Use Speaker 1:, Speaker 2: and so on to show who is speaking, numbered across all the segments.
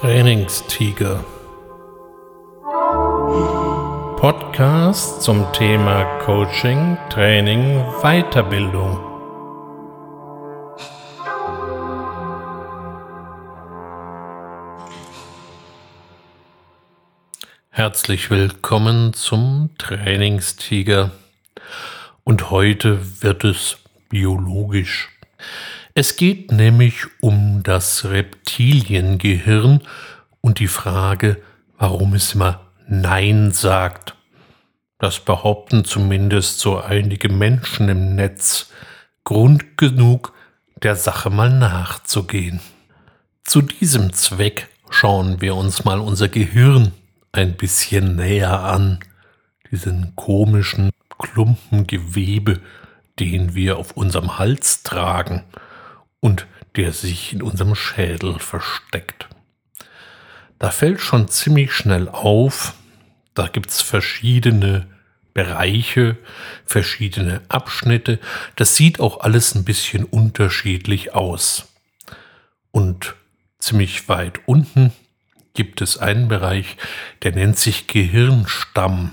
Speaker 1: Trainingstiger. Podcast zum Thema Coaching, Training, Weiterbildung. Herzlich willkommen zum Trainingstiger. Und heute wird es biologisch. Es geht nämlich um das Reptiliengehirn und die Frage, warum es immer Nein sagt. Das behaupten zumindest so einige Menschen im Netz. Grund genug, der Sache mal nachzugehen. Zu diesem Zweck schauen wir uns mal unser Gehirn ein bisschen näher an. Diesen komischen Klumpengewebe, den wir auf unserem Hals tragen und der sich in unserem Schädel versteckt. Da fällt schon ziemlich schnell auf, da gibt es verschiedene Bereiche, verschiedene Abschnitte. Das sieht auch alles ein bisschen unterschiedlich aus. Und ziemlich weit unten gibt es einen Bereich, der nennt sich Gehirnstamm.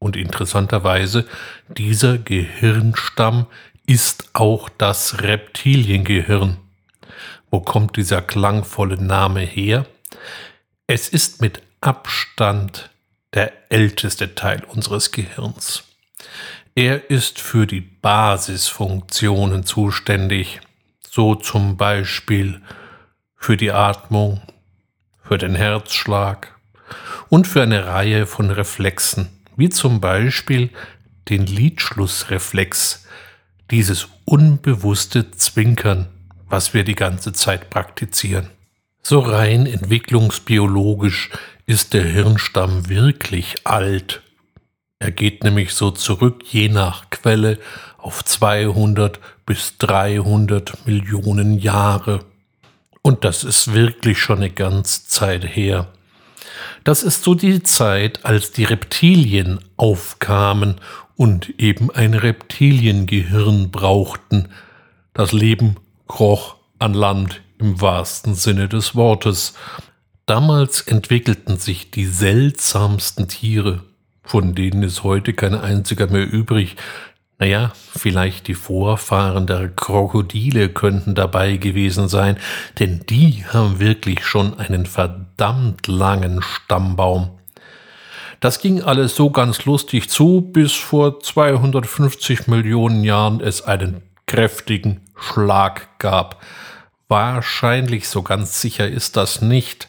Speaker 1: Und interessanterweise, dieser Gehirnstamm ist auch das Reptiliengehirn. Wo kommt dieser klangvolle Name her? Es ist mit Abstand der älteste Teil unseres Gehirns. Er ist für die Basisfunktionen zuständig, so zum Beispiel für die Atmung, für den Herzschlag und für eine Reihe von Reflexen, wie zum Beispiel den Lidschlussreflex, dieses unbewusste Zwinkern, was wir die ganze Zeit praktizieren. So rein entwicklungsbiologisch ist der Hirnstamm wirklich alt. Er geht nämlich so zurück je nach Quelle auf 200 bis 300 Millionen Jahre. Und das ist wirklich schon eine ganze Zeit her. Das ist so die Zeit, als die Reptilien aufkamen und eben ein Reptiliengehirn brauchten. Das Leben kroch an Land im wahrsten Sinne des Wortes. Damals entwickelten sich die seltsamsten Tiere, von denen ist heute kein einziger mehr übrig. Naja, vielleicht die Vorfahren der Krokodile könnten dabei gewesen sein, denn die haben wirklich schon einen verdammt langen Stammbaum. Das ging alles so ganz lustig zu, bis vor 250 Millionen Jahren es einen kräftigen Schlag gab. Wahrscheinlich, so ganz sicher ist das nicht,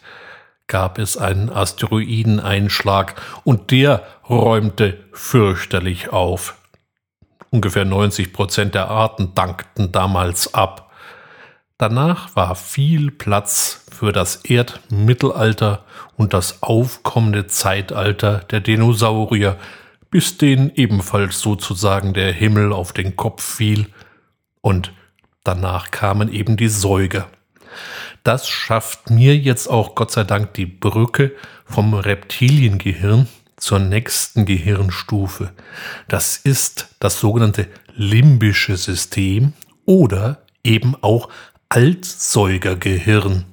Speaker 1: gab es einen Asteroideneinschlag und der räumte fürchterlich auf. Ungefähr 90 Prozent der Arten dankten damals ab. Danach war viel Platz für das Erdmittelalter und das aufkommende Zeitalter der Dinosaurier, bis denen ebenfalls sozusagen der Himmel auf den Kopf fiel und danach kamen eben die Säuger. Das schafft mir jetzt auch Gott sei Dank die Brücke vom Reptiliengehirn zur nächsten Gehirnstufe. Das ist das sogenannte limbische System oder eben auch Altsäugergehirn.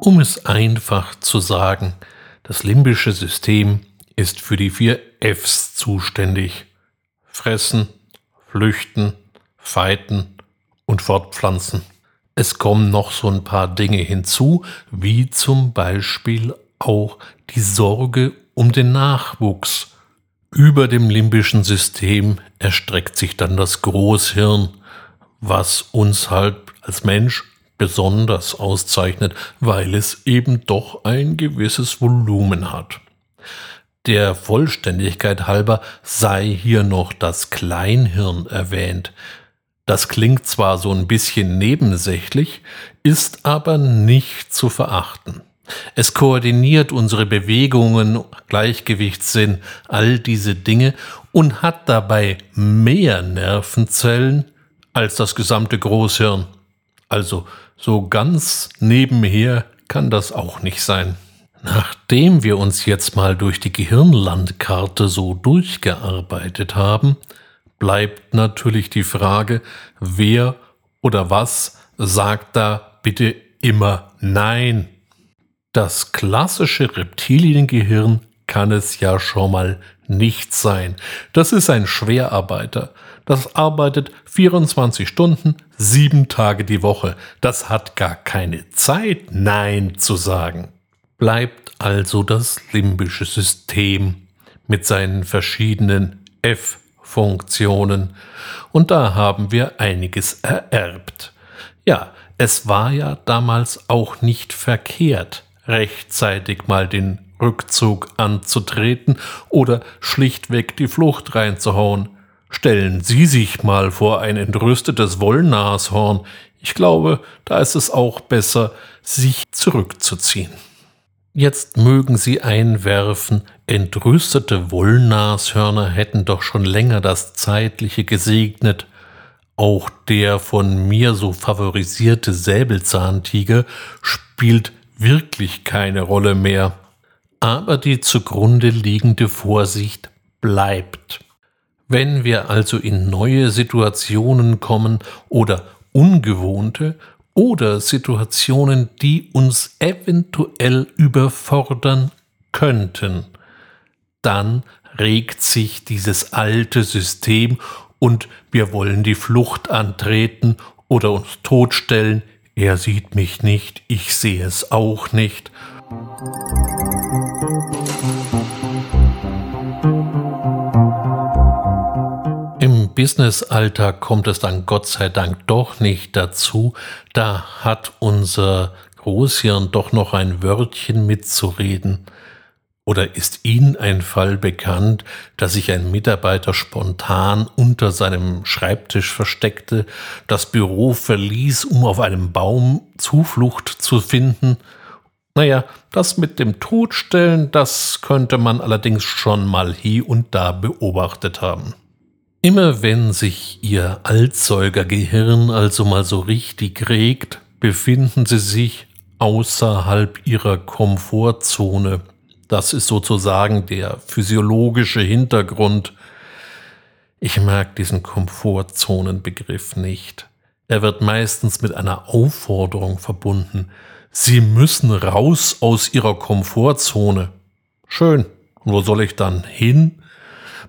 Speaker 1: Um es einfach zu sagen, das limbische System ist für die vier Fs zuständig. Fressen, flüchten, fighten und fortpflanzen. Es kommen noch so ein paar Dinge hinzu, wie zum Beispiel auch die Sorge um den Nachwuchs über dem limbischen System erstreckt sich dann das Großhirn, was uns halt als Mensch besonders auszeichnet, weil es eben doch ein gewisses Volumen hat. Der Vollständigkeit halber sei hier noch das Kleinhirn erwähnt. Das klingt zwar so ein bisschen nebensächlich, ist aber nicht zu verachten. Es koordiniert unsere Bewegungen, Gleichgewichtssinn, all diese Dinge und hat dabei mehr Nervenzellen als das gesamte Großhirn. Also so ganz nebenher kann das auch nicht sein. Nachdem wir uns jetzt mal durch die Gehirnlandkarte so durchgearbeitet haben, bleibt natürlich die Frage, wer oder was sagt da bitte immer Nein. Das klassische Reptiliengehirn kann es ja schon mal nicht sein. Das ist ein Schwerarbeiter. Das arbeitet 24 Stunden, sieben Tage die Woche. Das hat gar keine Zeit, Nein zu sagen. Bleibt also das limbische System mit seinen verschiedenen F-Funktionen. Und da haben wir einiges ererbt. Ja, es war ja damals auch nicht verkehrt, rechtzeitig mal den Rückzug anzutreten oder schlichtweg die Flucht reinzuhauen. Stellen Sie sich mal vor ein entrüstetes Wollnashorn. Ich glaube, da ist es auch besser, sich zurückzuziehen. Jetzt mögen Sie einwerfen, entrüstete Wollnashörner hätten doch schon länger das Zeitliche gesegnet. Auch der von mir so favorisierte Säbelzahntiger spielt wirklich keine Rolle mehr. Aber die zugrunde liegende Vorsicht bleibt. Wenn wir also in neue Situationen kommen oder ungewohnte oder Situationen, die uns eventuell überfordern könnten, dann regt sich dieses alte System und wir wollen die Flucht antreten oder uns totstellen. Er sieht mich nicht, ich sehe es auch nicht. Business-Alltag kommt es dann Gott sei Dank doch nicht dazu. Da hat unser Großhirn doch noch ein Wörtchen mitzureden. Oder ist Ihnen ein Fall bekannt, dass sich ein Mitarbeiter spontan unter seinem Schreibtisch versteckte, das Büro verließ, um auf einem Baum Zuflucht zu finden? Naja, das mit dem Todstellen, das könnte man allerdings schon mal hier und da beobachtet haben. Immer wenn sich Ihr Altsäugergehirn also mal so richtig regt, befinden Sie sich außerhalb Ihrer Komfortzone. Das ist sozusagen der physiologische Hintergrund. Ich mag diesen Komfortzonenbegriff nicht. Er wird meistens mit einer Aufforderung verbunden. Sie müssen raus aus Ihrer Komfortzone. Schön. Und wo soll ich dann hin?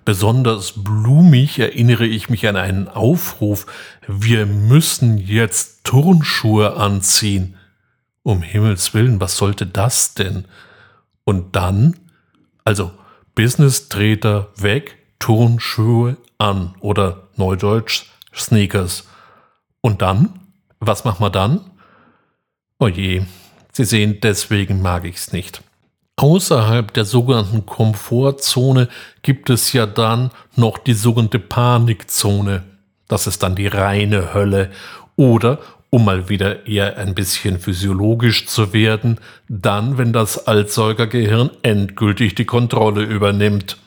Speaker 1: Besonders blumig erinnere ich mich an einen Aufruf, wir müssen jetzt Turnschuhe anziehen. Um Himmels willen, was sollte das denn? Und dann, also Business-Treter weg, Turnschuhe an oder Neudeutsch Sneakers. Und dann? Was machen wir dann? Oje, Sie sehen, deswegen mag ich's nicht. Außerhalb der sogenannten Komfortzone gibt es ja dann noch die sogenannte Panikzone. Das ist dann die reine Hölle. Oder, um mal wieder eher ein bisschen physiologisch zu werden, dann, wenn das Altsäugergehirn endgültig die Kontrolle übernimmt.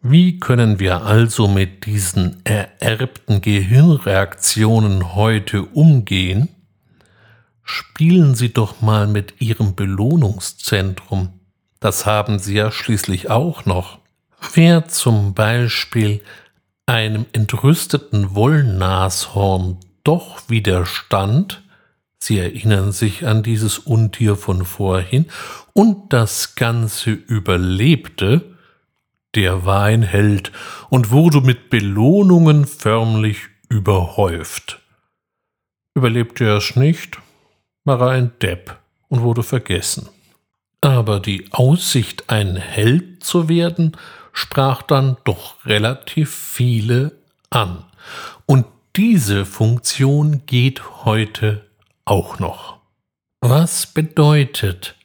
Speaker 1: Wie können wir also mit diesen ererbten Gehirnreaktionen heute umgehen? Spielen Sie doch mal mit Ihrem Belohnungszentrum. Das haben sie ja schließlich auch noch. Wer zum Beispiel einem entrüsteten Wollnashorn doch widerstand, Sie erinnern sich an dieses Untier von vorhin, und das Ganze überlebte, der war ein Held und wurde mit Belohnungen förmlich überhäuft. Überlebte er es nicht, war er ein Depp und wurde vergessen. Aber die Aussicht, ein Held zu werden, sprach dann doch relativ viele an. Und diese Funktion geht heute auch noch. Was bedeutet,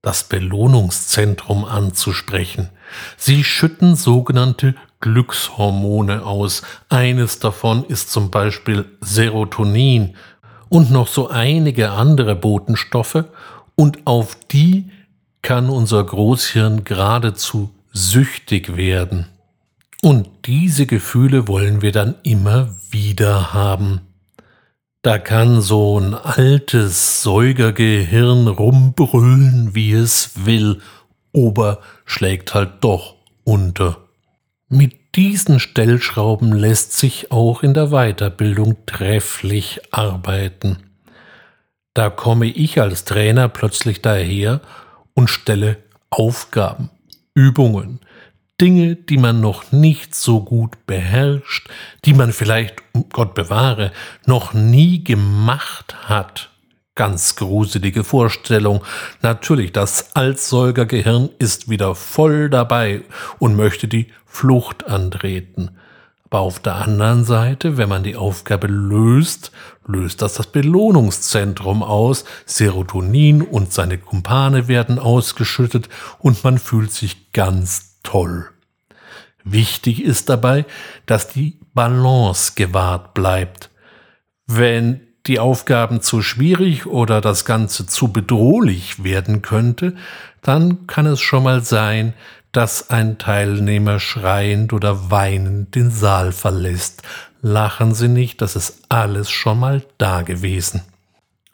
Speaker 1: das Belohnungszentrum anzusprechen? Sie schütten sogenannte Glückshormone aus. Eines davon ist zum Beispiel Serotonin und noch so einige andere Botenstoffe und auf die kann unser Großhirn geradezu süchtig werden. Und diese Gefühle wollen wir dann immer wieder haben. Da kann so ein altes Säugergehirn rumbrüllen, wie es will, aber schlägt halt doch unter. Mit diesen Stellschrauben lässt sich auch in der Weiterbildung trefflich arbeiten. Da komme ich als Trainer plötzlich daher und stelle Aufgaben, Übungen, Dinge, die man noch nicht so gut beherrscht, die man vielleicht, Gott bewahre, noch nie gemacht hat. Ganz gruselige Vorstellung. Natürlich, das Altsäugergehirn ist wieder voll dabei und möchte die Flucht antreten. Aber auf der anderen Seite, wenn man die Aufgabe löst, löst das das Belohnungszentrum aus, Serotonin und seine Kumpane werden ausgeschüttet und man fühlt sich ganz toll. Wichtig ist dabei, dass die Balance gewahrt bleibt. Wenn die Aufgaben zu schwierig oder das Ganze zu bedrohlich werden könnte, dann kann es schon mal sein, dass ein Teilnehmer schreiend oder weinend den Saal verlässt. Lachen Sie nicht, das ist alles schon mal da gewesen.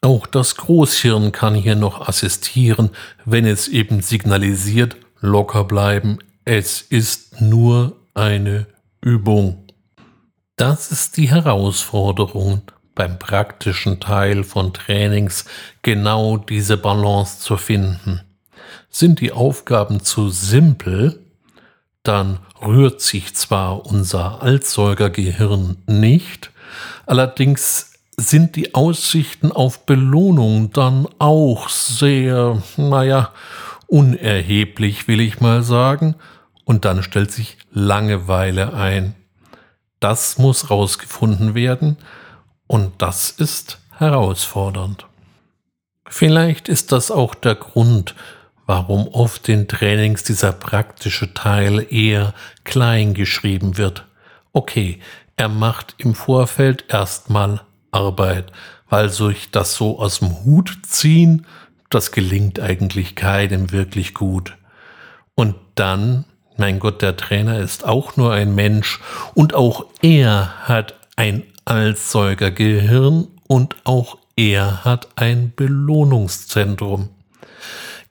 Speaker 1: Auch das Großhirn kann hier noch assistieren, wenn es eben signalisiert, locker bleiben, es ist nur eine Übung. Das ist die Herausforderung beim praktischen Teil von Trainings, genau diese Balance zu finden. Sind die Aufgaben zu simpel, dann rührt sich zwar unser Altsäugergehirn nicht, allerdings sind die Aussichten auf Belohnung dann auch sehr, naja, unerheblich, will ich mal sagen, und dann stellt sich Langeweile ein. Das muss rausgefunden werden und das ist herausfordernd. Vielleicht ist das auch der Grund, warum oft in Trainings dieser praktische Teil eher klein geschrieben wird. Okay, er macht im Vorfeld erstmal Arbeit, weil sich das so aus dem Hut ziehen, das gelingt eigentlich keinem wirklich gut. Und dann, mein Gott, der Trainer ist auch nur ein Mensch und auch er hat ein Altsäugergehirn und auch er hat ein Belohnungszentrum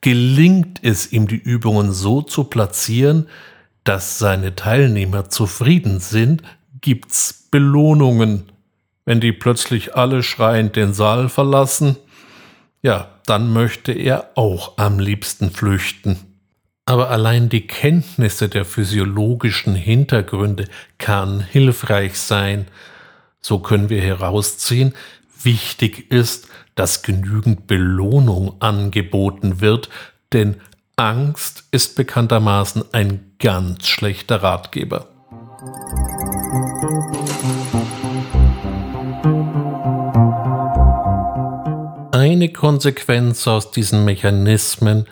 Speaker 1: gelingt es ihm, die Übungen so zu platzieren, dass seine Teilnehmer zufrieden sind, gibt's Belohnungen. Wenn die plötzlich alle schreiend den Saal verlassen, ja, dann möchte er auch am liebsten flüchten. Aber allein die Kenntnisse der physiologischen Hintergründe kann hilfreich sein. So können wir herausziehen, wichtig ist, dass genügend Belohnung angeboten wird, denn Angst ist bekanntermaßen ein ganz schlechter Ratgeber. Eine Konsequenz aus diesen Mechanismen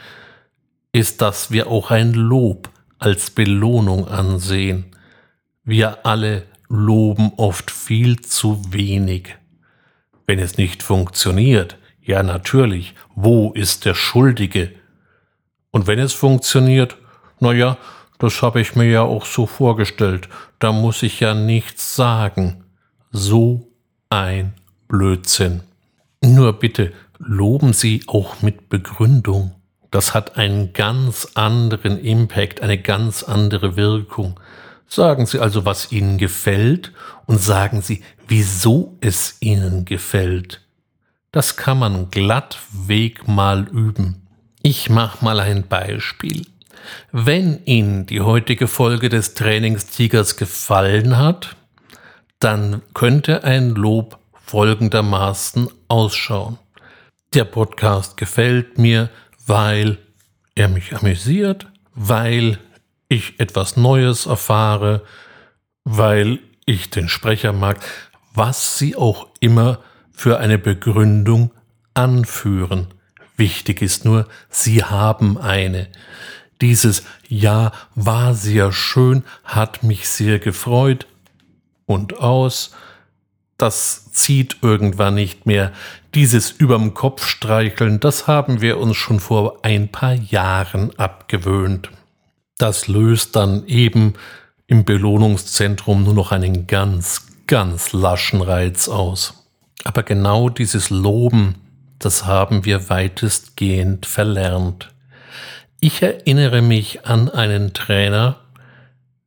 Speaker 1: ist, dass wir auch ein Lob als Belohnung ansehen. Wir alle loben oft viel zu wenig. Wenn es nicht funktioniert, ja natürlich, wo ist der Schuldige? Und wenn es funktioniert, na ja, das habe ich mir ja auch so vorgestellt, da muss ich ja nichts sagen. So ein Blödsinn. Nur bitte loben Sie auch mit Begründung. Das hat einen ganz anderen Impact, eine ganz andere Wirkung. Sagen Sie also, was Ihnen gefällt und sagen Sie, wieso es Ihnen gefällt. Das kann man glattweg mal üben. Ich mache mal ein Beispiel. Wenn Ihnen die heutige Folge des Trainingstigers gefallen hat, dann könnte ein Lob folgendermaßen ausschauen. Der Podcast gefällt mir, weil er mich amüsiert, weil ich etwas Neues erfahre, weil ich den Sprecher mag, was sie auch immer für eine Begründung anführen. Wichtig ist nur, sie haben eine. Dieses Ja war sehr schön, hat mich sehr gefreut und aus, das zieht irgendwann nicht mehr. Dieses überm Kopf streicheln, das haben wir uns schon vor ein paar Jahren abgewöhnt. Das löst dann eben im Belohnungszentrum nur noch einen ganz, ganz laschen Reiz aus. Aber genau dieses Loben, das haben wir weitestgehend verlernt. Ich erinnere mich an einen Trainer,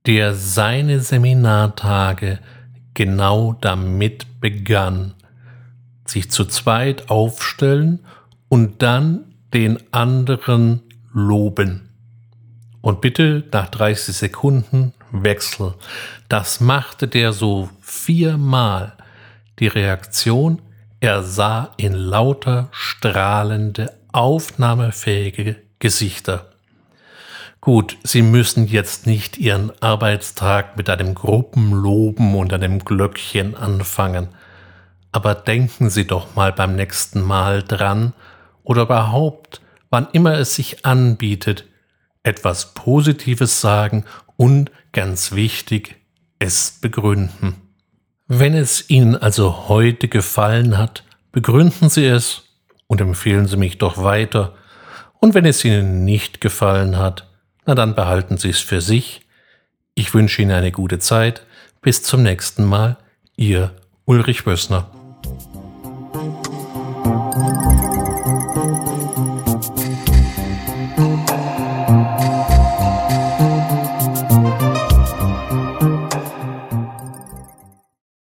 Speaker 1: der seine Seminartage genau damit begann, sich zu zweit aufstellen und dann den anderen loben. Und bitte nach 30 Sekunden Wechsel. Das machte der so viermal. Die Reaktion, er sah in lauter strahlende, aufnahmefähige Gesichter. Gut, Sie müssen jetzt nicht Ihren Arbeitstag mit einem Gruppenloben und einem Glöckchen anfangen. Aber denken Sie doch mal beim nächsten Mal dran oder überhaupt, wann immer es sich anbietet, etwas Positives sagen und, ganz wichtig, es begründen. Wenn es Ihnen also heute gefallen hat, begründen Sie es und empfehlen Sie mich doch weiter. Und wenn es Ihnen nicht gefallen hat, na dann behalten Sie es für sich. Ich wünsche Ihnen eine gute Zeit. Bis zum nächsten Mal. Ihr Ulrich Wössner.